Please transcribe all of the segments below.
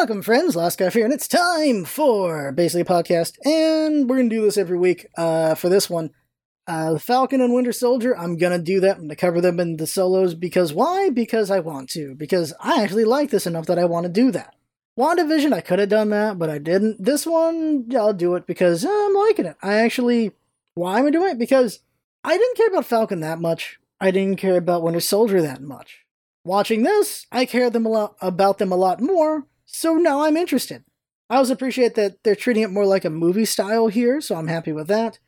Welcome, friends. Last guy here, and it's time for basically a podcast, and we're gonna do this every week. Uh, for this one, uh, Falcon and Winter Soldier, I'm gonna do that. I'm gonna cover them in the solos because why? Because I want to. Because I actually like this enough that I want to do that. WandaVision, I could have done that, but I didn't. This one, I'll do it because I'm liking it. I actually, why am I doing it? Because I didn't care about Falcon that much. I didn't care about Winter Soldier that much. Watching this, I care them a lot about them a lot more, so now I'm interested. I also appreciate that they're treating it more like a movie style here, so I'm happy with that.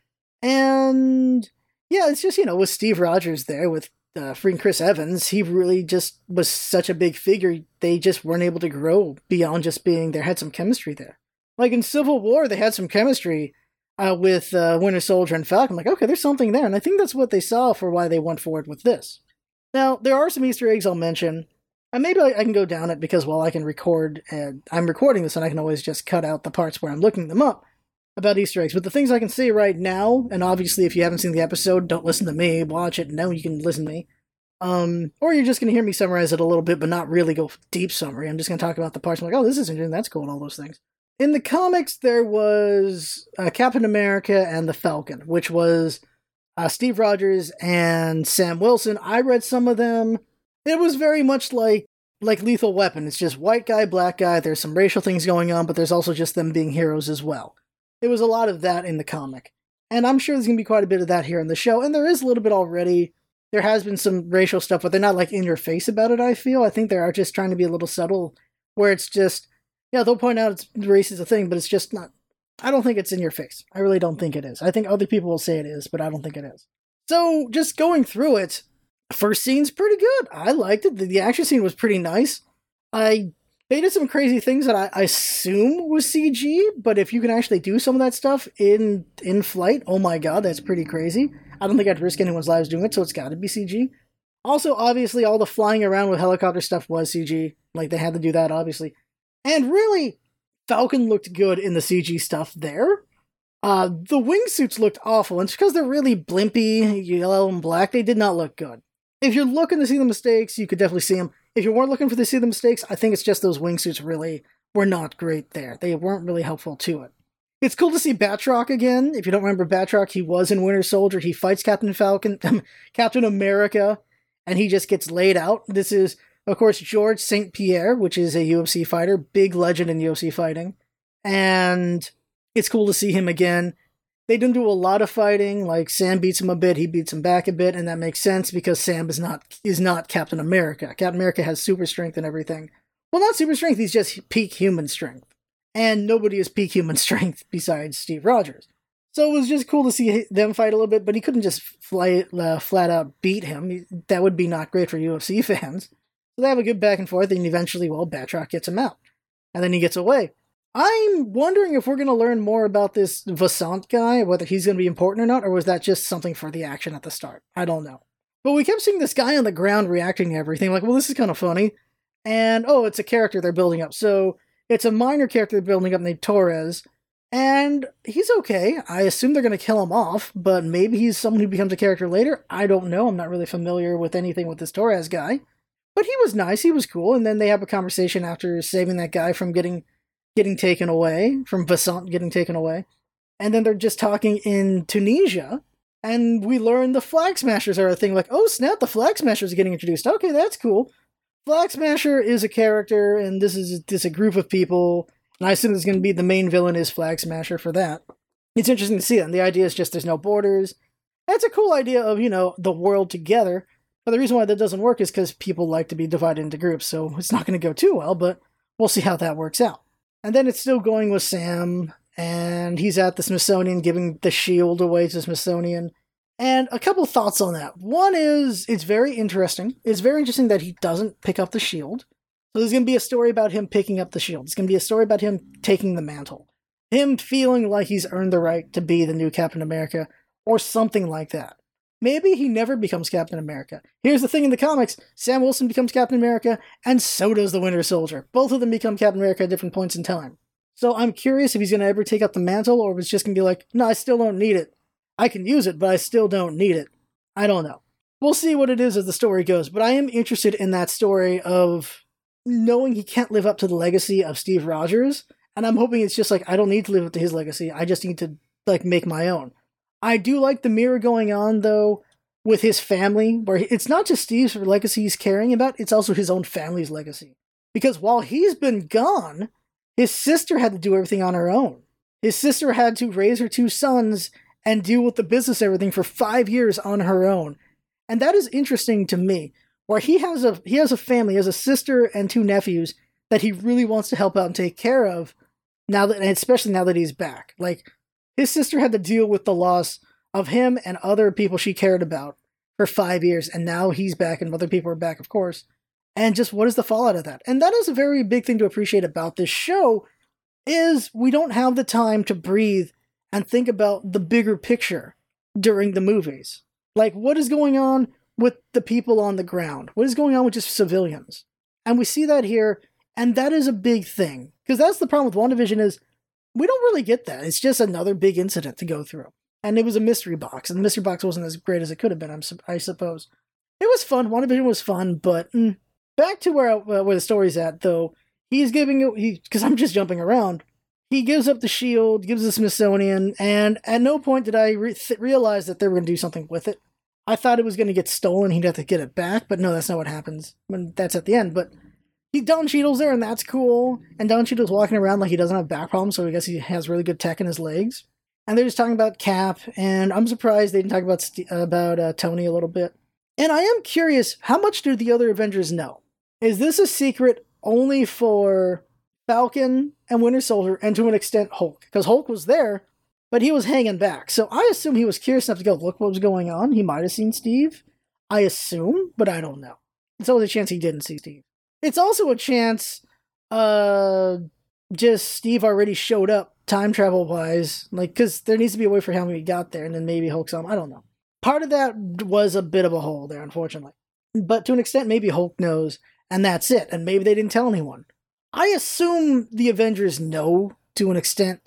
And yeah, it's just, you know, with Steve Rogers there, with uh, freaking Chris Evans, he really just was such a big figure. They just weren't able to grow beyond just being there, had some chemistry there. Like in Civil War, they had some chemistry uh, with uh, Winter Soldier and Falcon. Like, okay, there's something there. And I think that's what they saw for why they went forward with this. Now, there are some Easter eggs I'll mention. And maybe I, can go down it because, well, I can record, and I'm recording this, and I can always just cut out the parts where I'm looking them up about Easter eggs. But the things I can see right now, and obviously, if you haven't seen the episode, don't listen to me, watch it, no, you can listen to me. Um, or you're just going to hear me summarize it a little bit, but not really go deep summary. I'm just going to talk about the parts. I'm like, oh, this is interesting, that's cool, and all those things. In the comics, there was uh, Captain America and the Falcon, which was uh, Steve Rogers and Sam Wilson. I read some of them. It was very much like like Lethal Weapon. It's just white guy, black guy. There's some racial things going on, but there's also just them being heroes as well. There was a lot of that in the comic, and I'm sure there's gonna be quite a bit of that here in the show. And there is a little bit already. There has been some racial stuff, but they're not like in your face about it. I feel. I think they are just trying to be a little subtle, where it's just yeah they'll point out it's race is a thing, but it's just not. I don't think it's in your face. I really don't think it is. I think other people will say it is, but I don't think it is. So just going through it, first scene's pretty good. I liked it. The, the action scene was pretty nice. I they did some crazy things that I, I, assume was CG, but if you can actually do some of that stuff in in flight, oh my god, that's pretty crazy. I don't think I'd risk anyone's lives doing it, so it's got to be CG. Also, obviously, all the flying around with helicopter stuff was CG. Like they had to do that, obviously. And really, Falcon looked good in the CG stuff there. Uh, the wingsuits looked awful, and it's because they're really blimpy, yellow and black. They did not look good. If you're looking to see the mistakes, you could definitely see them. If you weren't looking for to see the mistakes, I think it's just those wingsuits really were not great there. They weren't really helpful to it. It's cool to see Batroc again. If you don't remember Batroc, he was in Winter Soldier. He fights Captain Falcon, Captain America, and he just gets laid out. This is, of course, George St. Pierre, which is a UFC fighter, big legend in UFC fighting. And it's cool to see him again. They didn't do a lot of fighting. Like Sam beats him a bit, he beats him back a bit, and that makes sense because Sam is not is not Captain America. Captain America has super strength and everything. Well, not super strength. He's just peak human strength, and nobody is peak human strength besides Steve Rogers. So it was just cool to see them fight a little bit, but he couldn't just fly, uh, flat out beat him. That would be not great for UFC fans. So they have a good back and forth, and eventually, well, Batroc gets him out, and then he gets away. I'm wondering if we're going to learn more about this Vassant guy, whether he's going to be important or not, or was that just something for the action at the start? I don't know. But we kept seeing this guy on the ground reacting to everything, like, well, this is kind of funny. And, oh, it's a character they're building up. So it's a minor character they're building up named Torres. And he's okay. I assume they're going to kill him off, but maybe he's someone who becomes a character later. I don't know. I'm not really familiar with anything with this Torres guy. But he was nice. He was cool. And then they have a conversation after saving that guy from getting getting taken away, from Vassant getting taken away. And then they're just talking in Tunisia. And we learn the Flag Smashers are a thing like, oh snap, the Flag Smashers are getting introduced. Okay, that's cool. Flag Smasher is a character, and this is this a group of people. And I assume it's going to be the main villain is Flag Smasher for that. It's interesting to see that. And the idea is just there's no borders. That's a cool idea of, you know, the world together. But the reason why that doesn't work is because people like to be divided into groups, so it's not going to go too well, but we'll see how that works out. And then it's still going with Sam, and he's at the Smithsonian giving the shield away to the Smithsonian. And a couple thoughts on that. One is it's very interesting. It's very interesting that he doesn't pick up the shield. So there's going to be a story about him picking up the shield. It's going to be a story about him taking the mantle. Him feeling like he's earned the right to be the new Captain America, or something like that. Maybe he never becomes Captain America. Here's the thing in the comics Sam Wilson becomes Captain America, and so does the Winter Soldier. Both of them become Captain America at different points in time. So I'm curious if he's going to ever take up the mantle, or if it's just going to be like, no, I still don't need it. I can use it, but I still don't need it. I don't know. We'll see what it is as the story goes, but I am interested in that story of knowing he can't live up to the legacy of Steve Rogers. And I'm hoping it's just like, I don't need to live up to his legacy. I just need to like make my own. I do like the mirror going on though with his family, where it's not just Steve's legacy he's caring about, it's also his own family's legacy. Because while he's been gone, his sister had to do everything on her own. His sister had to raise her two sons and deal with the business everything for five years on her own. And that is interesting to me, where he has a he has a family, he has a sister and two nephews that he really wants to help out and take care of now that especially now that he's back. Like his sister had to deal with the loss of him and other people she cared about for five years, and now he's back and other people are back, of course. And just what is the fallout of that? And that is a very big thing to appreciate about this show is we don't have the time to breathe and think about the bigger picture during the movies. Like what is going on with the people on the ground? What is going on with just civilians? And we see that here, and that is a big thing. Because that's the problem with WandaVision is we don't really get that. It's just another big incident to go through. And it was a mystery box, and the mystery box wasn't as great as it could have been, I'm, I suppose. It was fun. WandaVision was fun, but mm, back to where uh, where the story's at, though. He's giving he because I'm just jumping around. He gives up the shield, gives the Smithsonian, and at no point did I re- th- realize that they were going to do something with it. I thought it was going to get stolen. He'd have to get it back, but no, that's not what happens. When that's at the end, but he Don Cheadle's there, and that's cool. And Don Cheadle's walking around like he doesn't have back problems, so I guess he has really good tech in his legs. And they're just talking about Cap, and I'm surprised they didn't talk about about uh, Tony a little bit. And I am curious, how much do the other Avengers know? Is this a secret only for Falcon and Winter Soldier, and to an extent Hulk? Because Hulk was there, but he was hanging back. So I assume he was curious enough to go look what was going on. He might have seen Steve. I assume, but I don't know. It's always a chance he didn't see Steve. It's also a chance, uh, just Steve already showed up time travel wise, like because there needs to be a way for to he got there, and then maybe Hulk saw. I don't know. Part of that was a bit of a hole there, unfortunately. But to an extent, maybe Hulk knows, and that's it. And maybe they didn't tell anyone. I assume the Avengers know to an extent.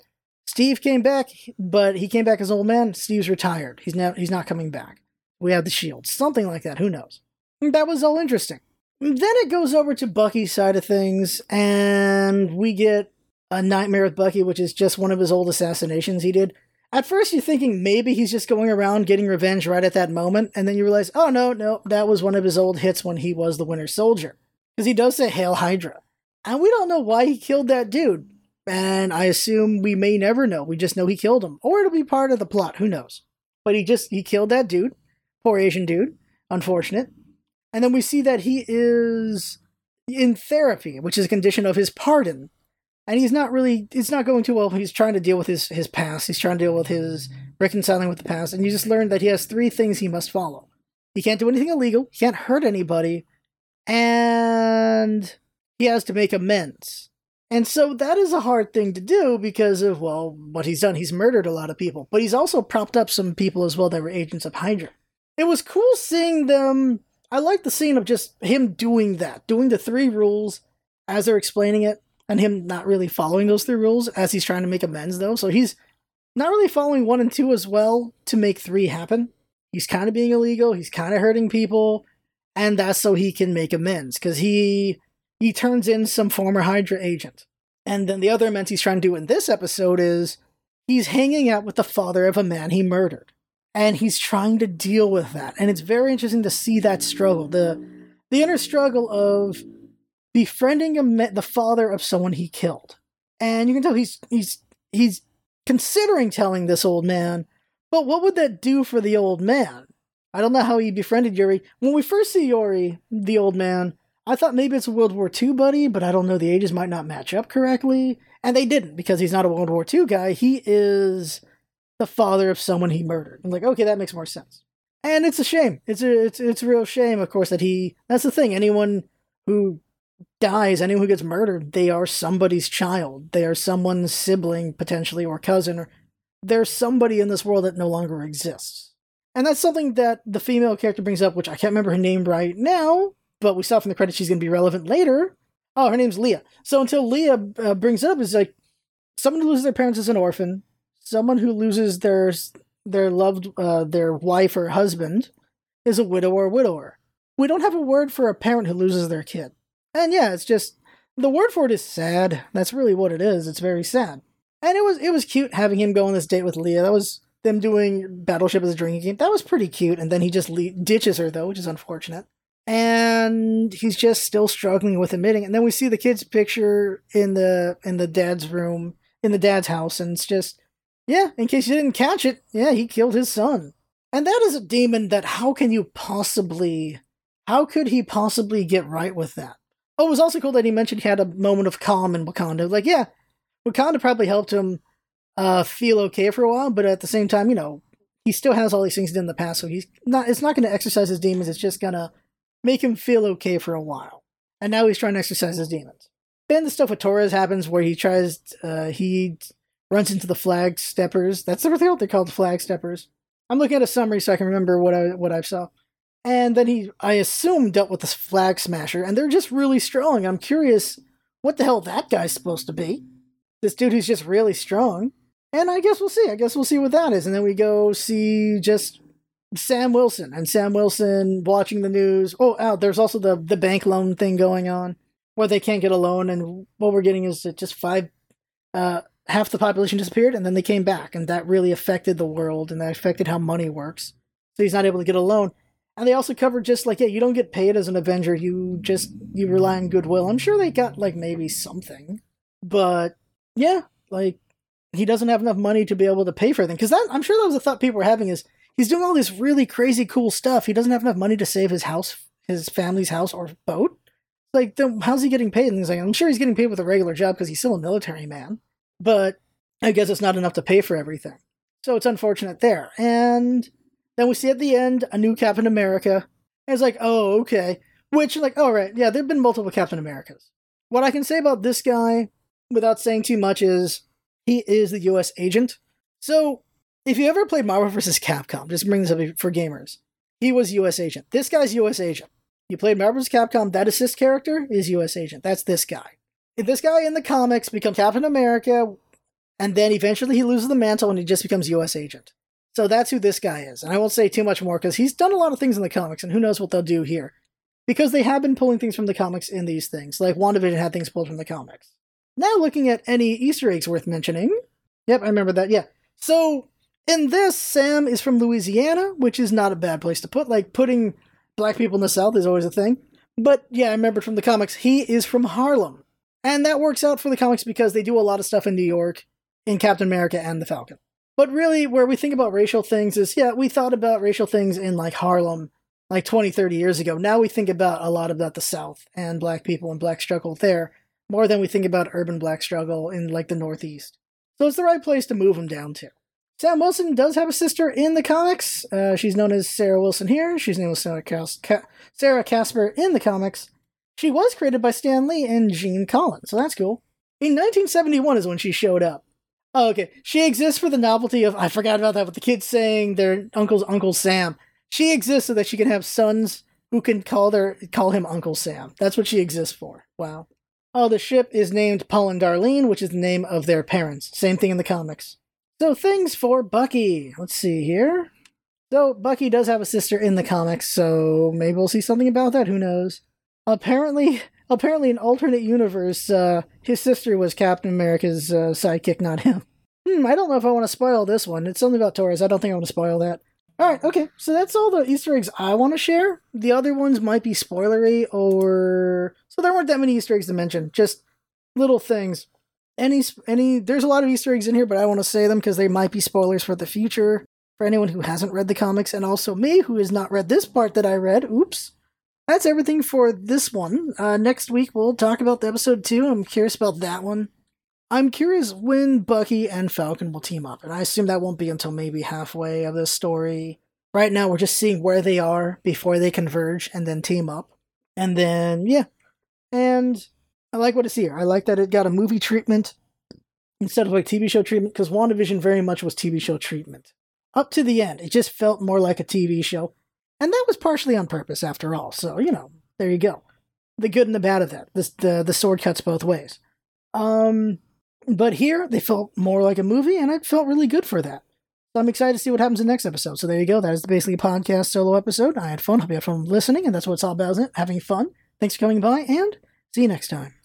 Steve came back, but he came back as an old man. Steve's retired. He's now he's not coming back. We have the shield, something like that. Who knows? That was all interesting. Then it goes over to Bucky's side of things, and we get a nightmare with Bucky, which is just one of his old assassinations he did. At first, you're thinking maybe he's just going around getting revenge right at that moment, and then you realize, oh no, no, that was one of his old hits when he was the Winter Soldier. Because he does say Hail Hydra. And we don't know why he killed that dude. And I assume we may never know. We just know he killed him. Or it'll be part of the plot. Who knows? But he just, he killed that dude. Poor Asian dude. Unfortunate. And then we see that he is in therapy, which is a condition of his pardon. And he's not really, it's not going too well. He's trying to deal with his, his past. He's trying to deal with his reconciling with the past. And you just learn that he has three things he must follow. He can't do anything illegal. He can't hurt anybody and he has to make amends. And so that is a hard thing to do because of, well, what he's done. He's murdered a lot of people, but he's also propped up some people as well that were agents of Hydra. It was cool seeing them. I like the scene of just him doing that, doing the three rules as they're explaining it, and him not really following those three rules as he's trying to make amends, though. So he's not really following one and two as well to make three happen. He's kind of being illegal, he's kind of hurting people, and that's so he can make amends because he he turns in some former Hydra agent. And then the other amends he's trying to do in this episode is he's hanging out with the father of a man he murdered, and he's trying to deal with that. And it's very interesting to see that struggle the the inner struggle of befriending a, the father of someone he killed, and you can tell he's he's he's considering telling this old man, but what would that do for the old man? I don't know how he befriended Yuri. When we first see Yuri, the old man, I thought maybe it's a World War II buddy, but I don't know. The ages might not match up correctly. And they didn't because he's not a World War II guy. He is the father of someone he murdered. I'm like, okay, that makes more sense. And it's a shame. It's a it's it's a real shame, of course, that he. That's the thing. Anyone who dies, anyone who gets murdered, they are somebody's child. They are someone's sibling potentially or cousin, or there's somebody in this world that no longer exists. And that's something that the female character brings up, which I can't remember her name right now, but we saw from the credits she's going to be relevant later. Oh, her name's Leah. So until Leah uh, brings it up, is like someone who loses their parents as an orphan, someone who loses their their loved uh, their wife or husband is a widow or widower. We don't have a word for a parent who loses their kid. And yeah, it's just the word for it is sad. That's really what it is. It's very sad. And it was it was cute having him go on this date with Leah. That was them doing Battleship as a drinking game. That was pretty cute. And then he just le- ditches her though, which is unfortunate. And he's just still struggling with admitting. And then we see the kid's picture in the in the dad's room in the dad's house, and it's just yeah. In case you didn't catch it, yeah, he killed his son. And that is a demon that how can you possibly how could he possibly get right with that? Oh, it was also cool that he mentioned he had a moment of calm in Wakanda. Like, yeah, Wakanda probably helped him uh, feel okay for a while, but at the same time, you know, he still has all these things in the past, so he's not. It's not going to exercise his demons. It's just gonna make him feel okay for a while. And now he's trying to exercise his demons. Then the stuff with Torres happens where he tries. Uh, he runs into the flag steppers. That's what they're called, flag steppers. I'm looking at a summary so I can remember what I what I saw. And then he, I assume, dealt with the flag smasher, and they're just really strong. I'm curious what the hell that guy's supposed to be. This dude who's just really strong. And I guess we'll see. I guess we'll see what that is. And then we go see just Sam Wilson and Sam Wilson watching the news. Oh, oh, there's also the the bank loan thing going on where they can't get a loan, and what we're getting is just five, uh, half the population disappeared, and then they came back, and that really affected the world, and that affected how money works. So he's not able to get a loan. And they also covered just like, yeah, you don't get paid as an Avenger. You just you rely on goodwill. I'm sure they got like maybe something, but yeah, like he doesn't have enough money to be able to pay for them. Because I'm sure that was a thought people were having is he's doing all this really crazy cool stuff. He doesn't have enough money to save his house, his family's house or boat. Like, then how's he getting paid? And he's like, I'm sure he's getting paid with a regular job because he's still a military man, but I guess it's not enough to pay for everything. So it's unfortunate there. And then we see at the end a new Captain America. And it's like, oh, okay. Which, like, all right, yeah, there have been multiple Captain Americas. What I can say about this guy, without saying too much, is he is the U.S. agent. So, if you ever played Marvel vs. Capcom, just bring this up for gamers, he was U.S. agent. This guy's U.S. agent. You played Marvel vs. Capcom, that assist character is U.S. agent. That's this guy. This guy in the comics becomes Captain America, and then eventually he loses the mantle and he just becomes U.S. agent. So that's who this guy is. And I won't say too much more because he's done a lot of things in the comics, and who knows what they'll do here. Because they have been pulling things from the comics in these things. Like WandaVision had things pulled from the comics. Now looking at any Easter eggs worth mentioning. Yep, I remember that. Yeah. So in this, Sam is from Louisiana, which is not a bad place to put. Like putting black people in the South is always a thing. But yeah, I remember from the comics, he is from Harlem. And that works out for the comics because they do a lot of stuff in New York in Captain America and the Falcon. But really, where we think about racial things is, yeah, we thought about racial things in like Harlem like 20, 30 years ago. Now we think about a lot about the South and black people and black struggle there more than we think about urban black struggle in like the Northeast. So it's the right place to move them down to. Sam Wilson does have a sister in the comics. Uh, she's known as Sarah Wilson here. She's named Sarah, Cas- Ca- Sarah Casper in the comics. She was created by Stan Lee and Gene Colan, so that's cool. In 1971 is when she showed up. Oh, okay. She exists for the novelty of I forgot about that with the kids saying their uncle's Uncle Sam. She exists so that she can have sons who can call their call him Uncle Sam. That's what she exists for. Wow. Oh, the ship is named Paul and Darlene, which is the name of their parents. Same thing in the comics. So things for Bucky. Let's see here. So Bucky does have a sister in the comics, so maybe we'll see something about that. Who knows? Apparently, apparently, in alternate universe, uh, his sister was Captain America's uh, sidekick, not him. Hmm, I don't know if I want to spoil this one. It's something about Torres. I don't think I want to spoil that. All right, okay. So that's all the Easter eggs I want to share. The other ones might be spoilery, or so there weren't that many Easter eggs to mention. Just little things. Any any. There's a lot of Easter eggs in here, but I want to say them because they might be spoilers for the future for anyone who hasn't read the comics, and also me who has not read this part that I read. Oops. That's everything for this one. Uh, next week we'll talk about the episode two. I'm curious about that one. I'm curious when Bucky and Falcon will team up, and I assume that won't be until maybe halfway of this story. Right now, we're just seeing where they are before they converge and then team up. And then, yeah. And I like what I see here. I like that it got a movie treatment instead of like TV show treatment, because WandaVision very much was TV show treatment. Up to the end, it just felt more like a TV show. And that was partially on purpose, after all. So, you know, there you go. The good and the bad of that. This, the, the sword cuts both ways. Um, but here, they felt more like a movie, and I felt really good for that. So I'm excited to see what happens in the next episode. So there you go. That is basically a podcast solo episode. I had fun. Hope you had fun listening, and that's what it's all about, isn't it? Having fun. Thanks for coming by, and See you next time.